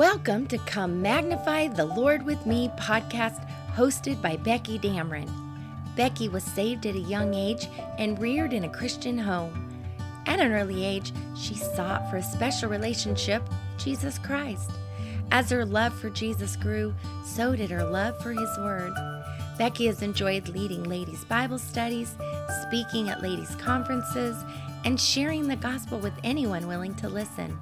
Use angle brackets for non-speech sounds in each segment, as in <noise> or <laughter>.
Welcome to Come Magnify the Lord with Me podcast hosted by Becky Dameron. Becky was saved at a young age and reared in a Christian home. At an early age, she sought for a special relationship, Jesus Christ. As her love for Jesus grew, so did her love for His Word. Becky has enjoyed leading ladies' Bible studies, speaking at ladies' conferences, and sharing the gospel with anyone willing to listen.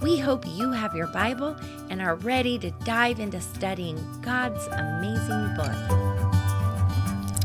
We hope you have your Bible and are ready to dive into studying God's amazing book.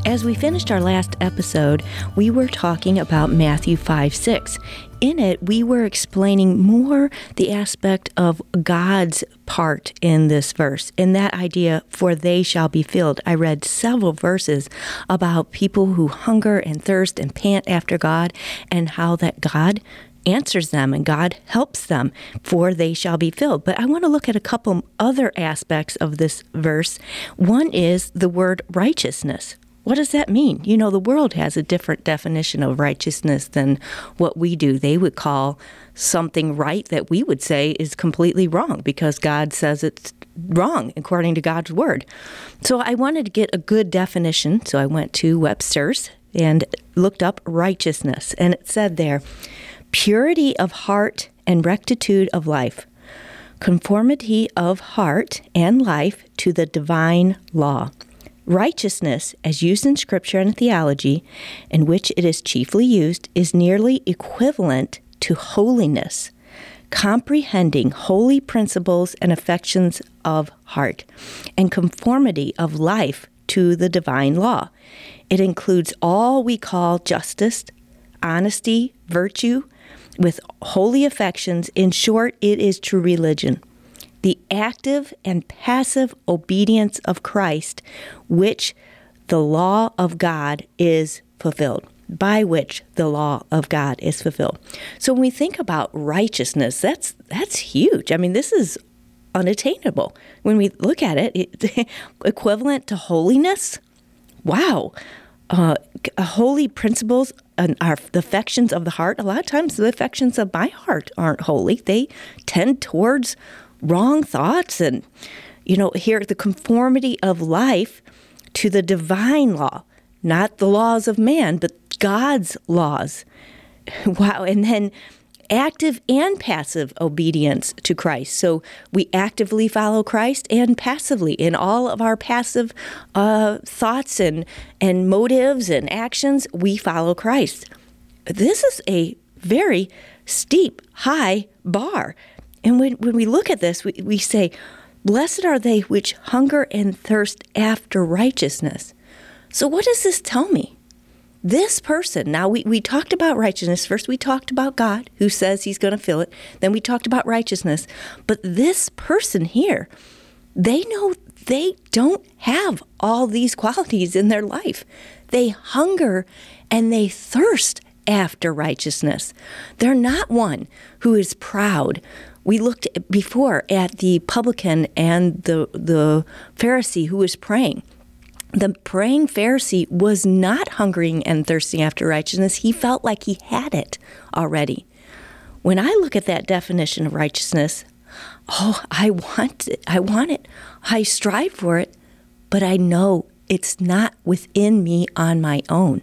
As we finished our last episode, we were talking about Matthew 5 6. In it, we were explaining more the aspect of God's part in this verse, in that idea, for they shall be filled. I read several verses about people who hunger and thirst and pant after God, and how that God answers them and God helps them, for they shall be filled. But I want to look at a couple other aspects of this verse. One is the word righteousness. What does that mean? You know, the world has a different definition of righteousness than what we do. They would call something right that we would say is completely wrong because God says it's wrong according to God's word. So I wanted to get a good definition. So I went to Webster's and looked up righteousness. And it said there, purity of heart and rectitude of life, conformity of heart and life to the divine law. Righteousness, as used in Scripture and theology, in which it is chiefly used, is nearly equivalent to holiness, comprehending holy principles and affections of heart, and conformity of life to the divine law. It includes all we call justice, honesty, virtue, with holy affections. In short, it is true religion. The active and passive obedience of Christ, which the law of God is fulfilled, by which the law of God is fulfilled. So when we think about righteousness, that's that's huge. I mean, this is unattainable. When we look at it, it <laughs> equivalent to holiness. Wow. Uh, holy principles our the affections of the heart. A lot of times, the affections of my heart aren't holy. They tend towards wrong thoughts, and you know, here the conformity of life to the divine law, not the laws of man, but God's laws. <laughs> Wow! And then active and passive obedience to Christ. So we actively follow Christ and passively in all of our passive uh, thoughts and, and motives and actions, we follow Christ. This is a very steep, high bar. And when, when we look at this, we, we say, Blessed are they which hunger and thirst after righteousness. So, what does this tell me? This person, now we, we talked about righteousness. First, we talked about God who says he's going to fill it. Then we talked about righteousness. But this person here, they know they don't have all these qualities in their life. They hunger and they thirst after righteousness. They're not one who is proud. We looked before at the publican and the, the Pharisee who was praying the praying Pharisee was not hungering and thirsting after righteousness. He felt like he had it already. When I look at that definition of righteousness, oh, I want it. I want it. I strive for it, but I know it's not within me on my own.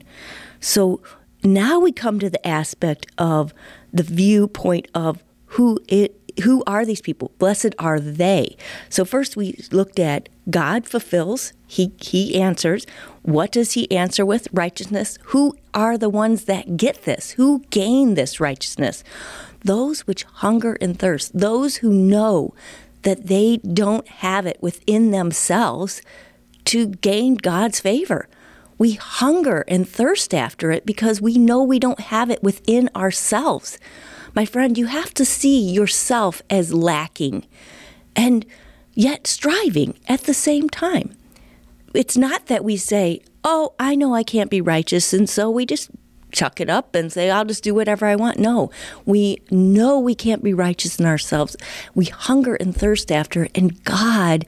So now we come to the aspect of the viewpoint of who it who are these people? Blessed are they. So first we looked at God fulfills, he he answers. What does he answer with? Righteousness. Who are the ones that get this? Who gain this righteousness? Those which hunger and thirst, those who know that they don't have it within themselves to gain God's favor. We hunger and thirst after it because we know we don't have it within ourselves. My friend, you have to see yourself as lacking and yet striving at the same time. It's not that we say, Oh, I know I can't be righteous, and so we just chuck it up and say, I'll just do whatever I want. No, we know we can't be righteous in ourselves. We hunger and thirst after and God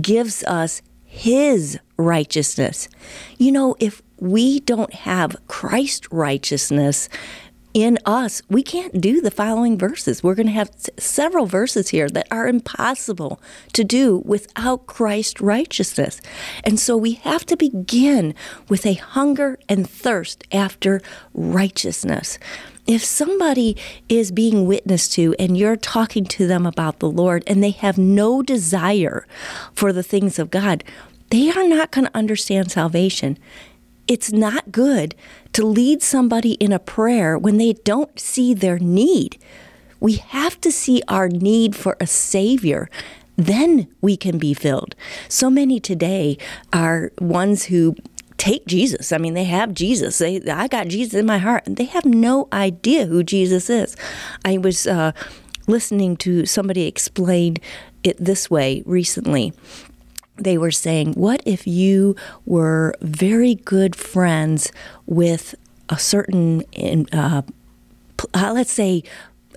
gives us His righteousness. You know, if we don't have Christ righteousness, in us, we can't do the following verses. We're going to have several verses here that are impossible to do without Christ's righteousness. And so we have to begin with a hunger and thirst after righteousness. If somebody is being witnessed to and you're talking to them about the Lord and they have no desire for the things of God, they are not going to understand salvation it's not good to lead somebody in a prayer when they don't see their need. We have to see our need for a Savior. Then we can be filled. So many today are ones who take Jesus. I mean, they have Jesus. They, I got Jesus in my heart, and they have no idea who Jesus is. I was uh, listening to somebody explain it this way recently they were saying, What if you were very good friends with a certain, uh, uh, let's say,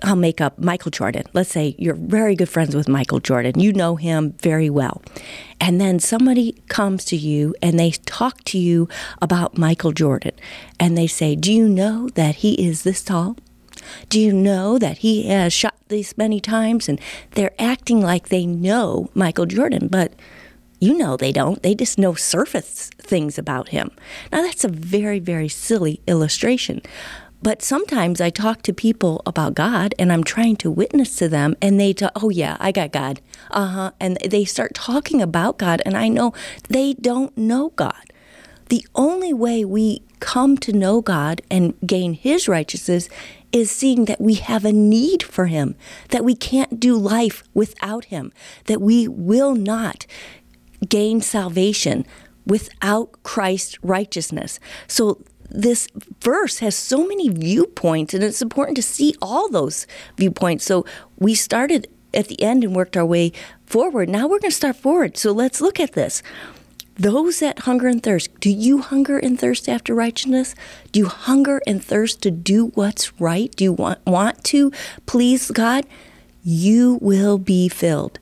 I'll make up Michael Jordan. Let's say you're very good friends with Michael Jordan. You know him very well. And then somebody comes to you and they talk to you about Michael Jordan. And they say, Do you know that he is this tall? Do you know that he has shot this many times? And they're acting like they know Michael Jordan, but you know they don't. They just know surface things about him. Now, that's a very, very silly illustration. But sometimes I talk to people about God and I'm trying to witness to them, and they talk, oh, yeah, I got God. Uh huh. And they start talking about God, and I know they don't know God. The only way we come to know God and gain His righteousness is seeing that we have a need for Him, that we can't do life without Him, that we will not gain salvation without Christ's righteousness. So this verse has so many viewpoints, and it's important to see all those viewpoints. So we started at the end and worked our way forward. Now we're going to start forward. So let's look at this. Those that hunger and thirst, do you hunger and thirst after righteousness? Do you hunger and thirst to do what's right? Do you want, want to please God? You will be filled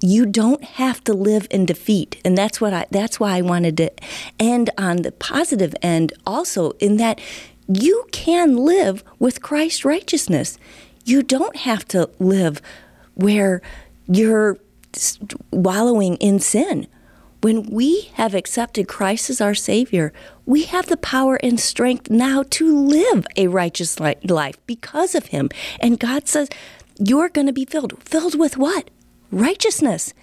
you don't have to live in defeat and that's what I that's why I wanted to end on the positive end also in that you can live with Christ's righteousness. You don't have to live where you're wallowing in sin. When we have accepted Christ as our Savior, we have the power and strength now to live a righteous life because of Him. And God says, You're going to be filled. Filled with what? Righteousness.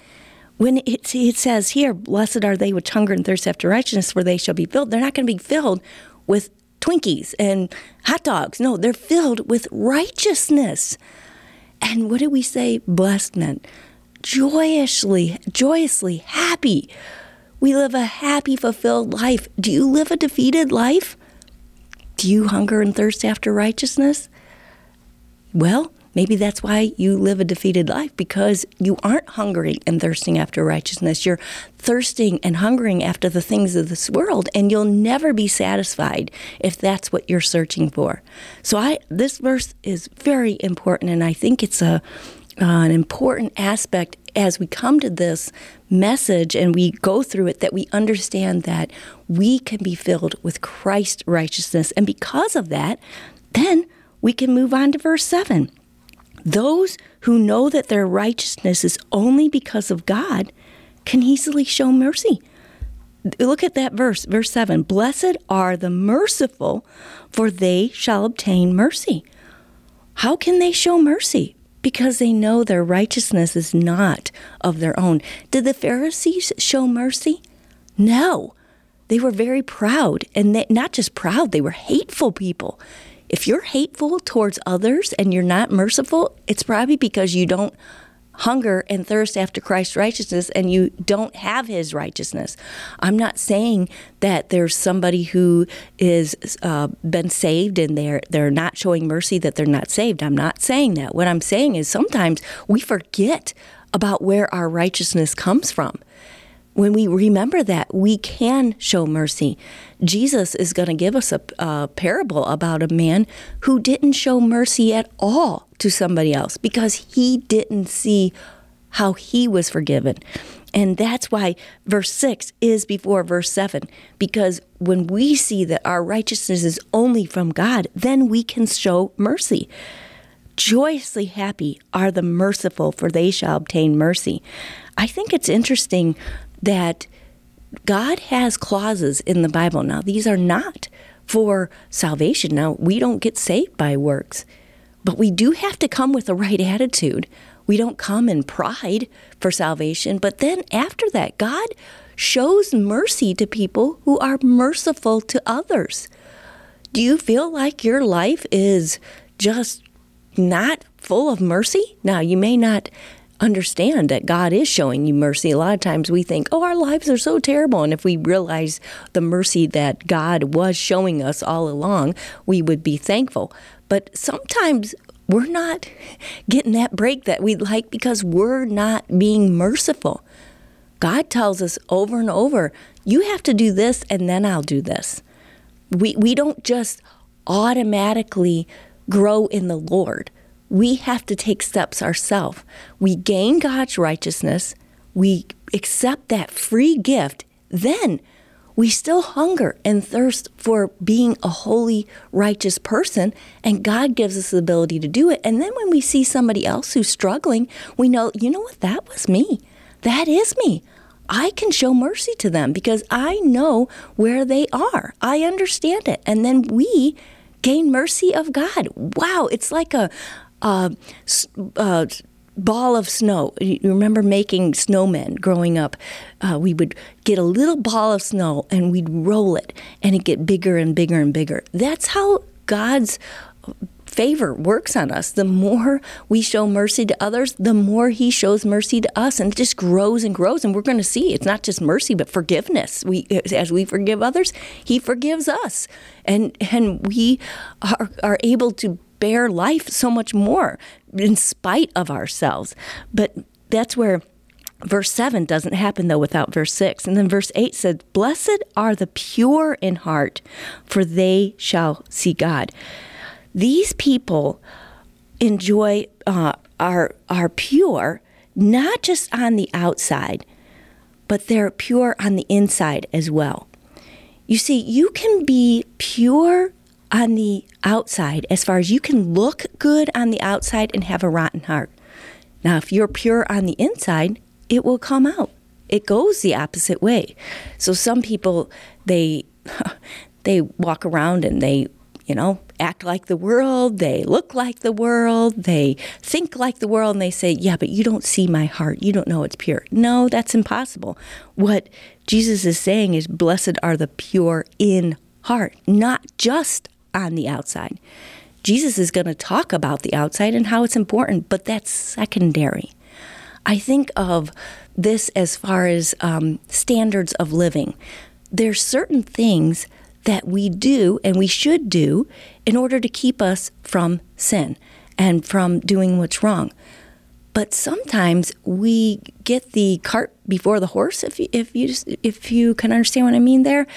When it, it says here, blessed are they which hunger and thirst after righteousness, for they shall be filled, they're not going to be filled with Twinkies and hot dogs. No, they're filled with righteousness. And what do we say? Blessed meant joyously, joyously happy. We live a happy, fulfilled life. Do you live a defeated life? Do you hunger and thirst after righteousness? Well, Maybe that's why you live a defeated life because you aren't hungering and thirsting after righteousness. You're thirsting and hungering after the things of this world, and you'll never be satisfied if that's what you're searching for. So, I this verse is very important, and I think it's a uh, an important aspect as we come to this message and we go through it that we understand that we can be filled with Christ's righteousness, and because of that, then we can move on to verse seven. Those who know that their righteousness is only because of God can easily show mercy. Look at that verse, verse 7 Blessed are the merciful, for they shall obtain mercy. How can they show mercy? Because they know their righteousness is not of their own. Did the Pharisees show mercy? No. They were very proud, and they, not just proud, they were hateful people. If you're hateful towards others and you're not merciful, it's probably because you don't hunger and thirst after Christ's righteousness and you don't have his righteousness. I'm not saying that there's somebody who is uh, been saved and they're they're not showing mercy that they're not saved. I'm not saying that. What I'm saying is sometimes we forget about where our righteousness comes from when we remember that, we can show mercy. Jesus is going to give us a, a, parable about a man who didn't show mercy at all to somebody else because he didn't see how he was forgiven. And that's why verse 6 is before verse 7, because when we see that our righteousness is only from God, then we can show mercy. Joyously happy are the merciful, for they shall obtain mercy. I think it's interesting that God has clauses in the Bible. Now, these are not for salvation. Now, we don't get saved by works, but we do have to come with the right attitude. We don't come in pride for salvation. But then after that, God shows mercy to people who are merciful to others. Do you feel like your life is just not full of mercy? Now, you may not understand that God is showing you mercy. A lot of times we think, oh, our lives are so terrible. And if we realize the mercy that God was showing us all along, we would be thankful. But sometimes we're not getting that break that we'd like because we're not being merciful. God tells us over and over, you have to do this and then I'll do this. We, we don't just automatically grow in the Lord we have to take steps ourselves. We gain God's righteousness, we accept that free gift, then we still hunger and thirst for being a holy, righteous person, and God gives us the ability to do it. And then when we see somebody else who's struggling, we know, you know what, that was me. That is me. I can show mercy to them because I know where they are. I understand it. And then we gain mercy of God. Wow, it's like a, uh, uh, ball of snow. You remember making snowmen growing up? Uh, we would get a little ball of snow and we'd roll it, and it get bigger and bigger and bigger. That's how God's favor works on us. The more we show mercy to others, the more He shows mercy to us, and it just grows and grows. And we're going to see it's not just mercy, but forgiveness. We, as we forgive others, He forgives us, and and we are are able to bear life so much more in spite of ourselves. But that's where verse 7 doesn't happen though without verse 6 and then verse 8 said blessed are the pure in heart for they shall see god. These people enjoy uh, are are pure not just on the outside but they're pure on the inside as well. You see you can be pure on the outside as far as you can look good on the outside and have a rotten heart. Now, if you're pure on the inside, it will come out. It goes the opposite way. So some people they <laughs> they walk around and they, you know, act like the world, they look like the world, they think like the world and they say, "Yeah, but you don't see my heart. You don't know it's pure." No, that's impossible. What Jesus is saying is blessed are the pure in heart, not just on the outside. Jesus is going to talk about the outside and how it's important, but that's secondary. I think of this as far as um, standards of living. There's certain things that we do and we should do in order to keep us from sin and from doing what's wrong. But sometimes we get the cart before the horse. If you, if you if you can understand what I mean there,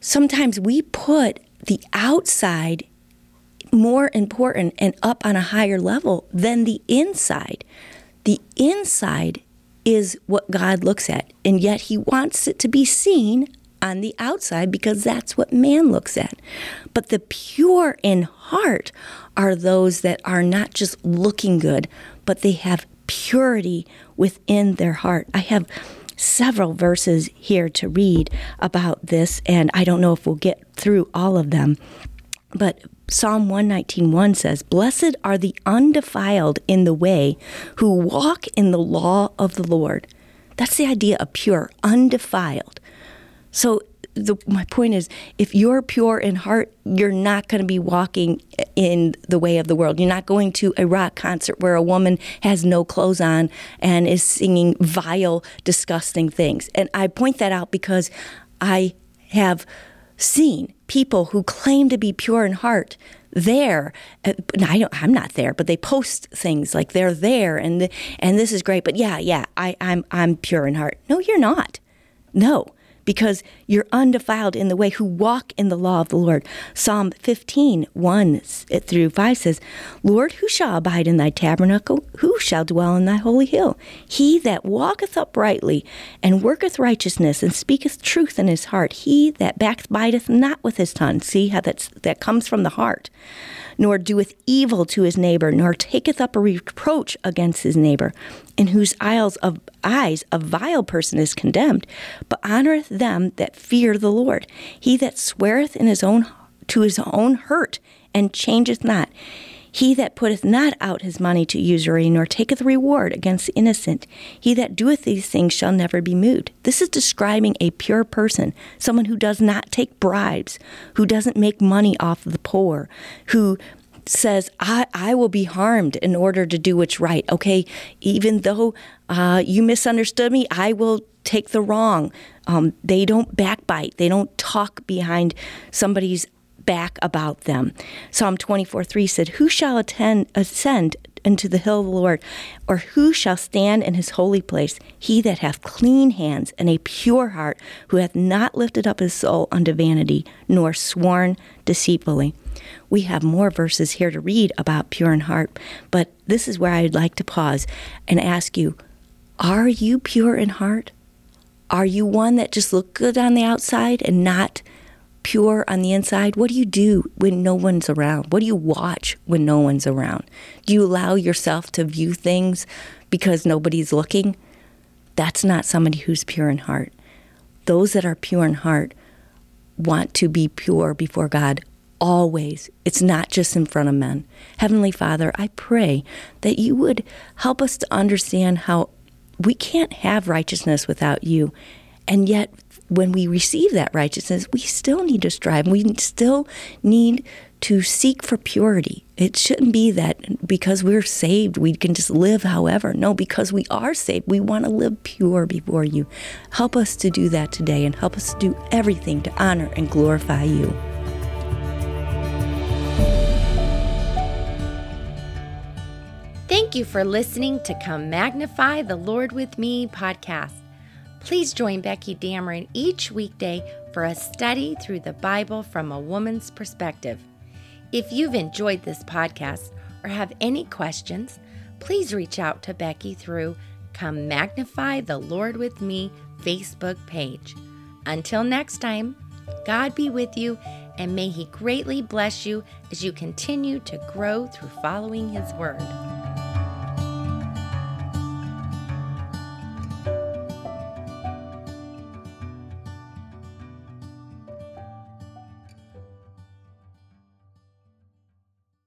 sometimes we put the outside more important and up on a higher level than the inside. The inside is what God looks at, and yet He wants it to be seen on the outside because that's what man looks at. But the pure in heart are those that are not just looking good, but they have purity within their heart. I have several verses here to read about this, and I don't know if we'll get through all of them. But Psalm 119.1 says, Blessed are the undefiled in the way who walk in the law of the Lord. That's the idea of pure, undefiled. So the, my point is, if you're pure in heart, you're not going to be walking in the way of the world. You're not going to a rock concert where a woman has no clothes on and is singing vile, disgusting things. And I point that out because I have seen people who claim to be pure in heart there. Uh, I don't, I'm not there, but they post things like they're there, and and this is great. But yeah, yeah, I, I'm I'm pure in heart. No, you're not. No, because you're undefiled in the way, who walk in the law of the Lord. Psalm 15, 1 through 5 says, Lord, who shall abide in thy tabernacle? Who shall dwell in thy holy hill? He that walketh uprightly and worketh righteousness and speaketh truth in his heart, he that backbiteth not with his tongue. See how that's, that comes from the heart nor doeth evil to his neighbor, nor taketh up a reproach against his neighbor, in whose eyes of eyes a vile person is condemned, but honoreth them that fear the Lord. He that sweareth in his own to his own hurt and changeth not. He that putteth not out his money to usury, nor taketh reward against the innocent, he that doeth these things shall never be moved. This is describing a pure person, someone who does not take bribes, who doesn't make money off of the poor, who says, I, I will be harmed in order to do what's right. Okay, even though uh, you misunderstood me, I will take the wrong. Um, they don't backbite, they don't talk behind somebody's back about them. Psalm 24 3 said, Who shall attend, ascend into the hill of the Lord, or who shall stand in his holy place? He that hath clean hands and a pure heart, who hath not lifted up his soul unto vanity, nor sworn deceitfully. We have more verses here to read about pure in heart, but this is where I'd like to pause and ask you Are you pure in heart? Are you one that just look good on the outside and not pure on the inside? What do you do when no one's around? What do you watch when no one's around? Do you allow yourself to view things because nobody's looking? That's not somebody who's pure in heart. Those that are pure in heart want to be pure before God always. It's not just in front of men. Heavenly Father, I pray that you would help us to understand how we can't have righteousness without you. And yet, when we receive that righteousness, we still need to strive. We still need to seek for purity. It shouldn't be that because we're saved, we can just live however. No, because we are saved, we want to live pure before you. Help us to do that today and help us do everything to honor and glorify you. You for listening to Come Magnify the Lord with Me podcast. Please join Becky Dameron each weekday for a study through the Bible from a woman's perspective. If you've enjoyed this podcast or have any questions, please reach out to Becky through Come Magnify the Lord with Me Facebook page. Until next time, God be with you and may He greatly bless you as you continue to grow through following His Word.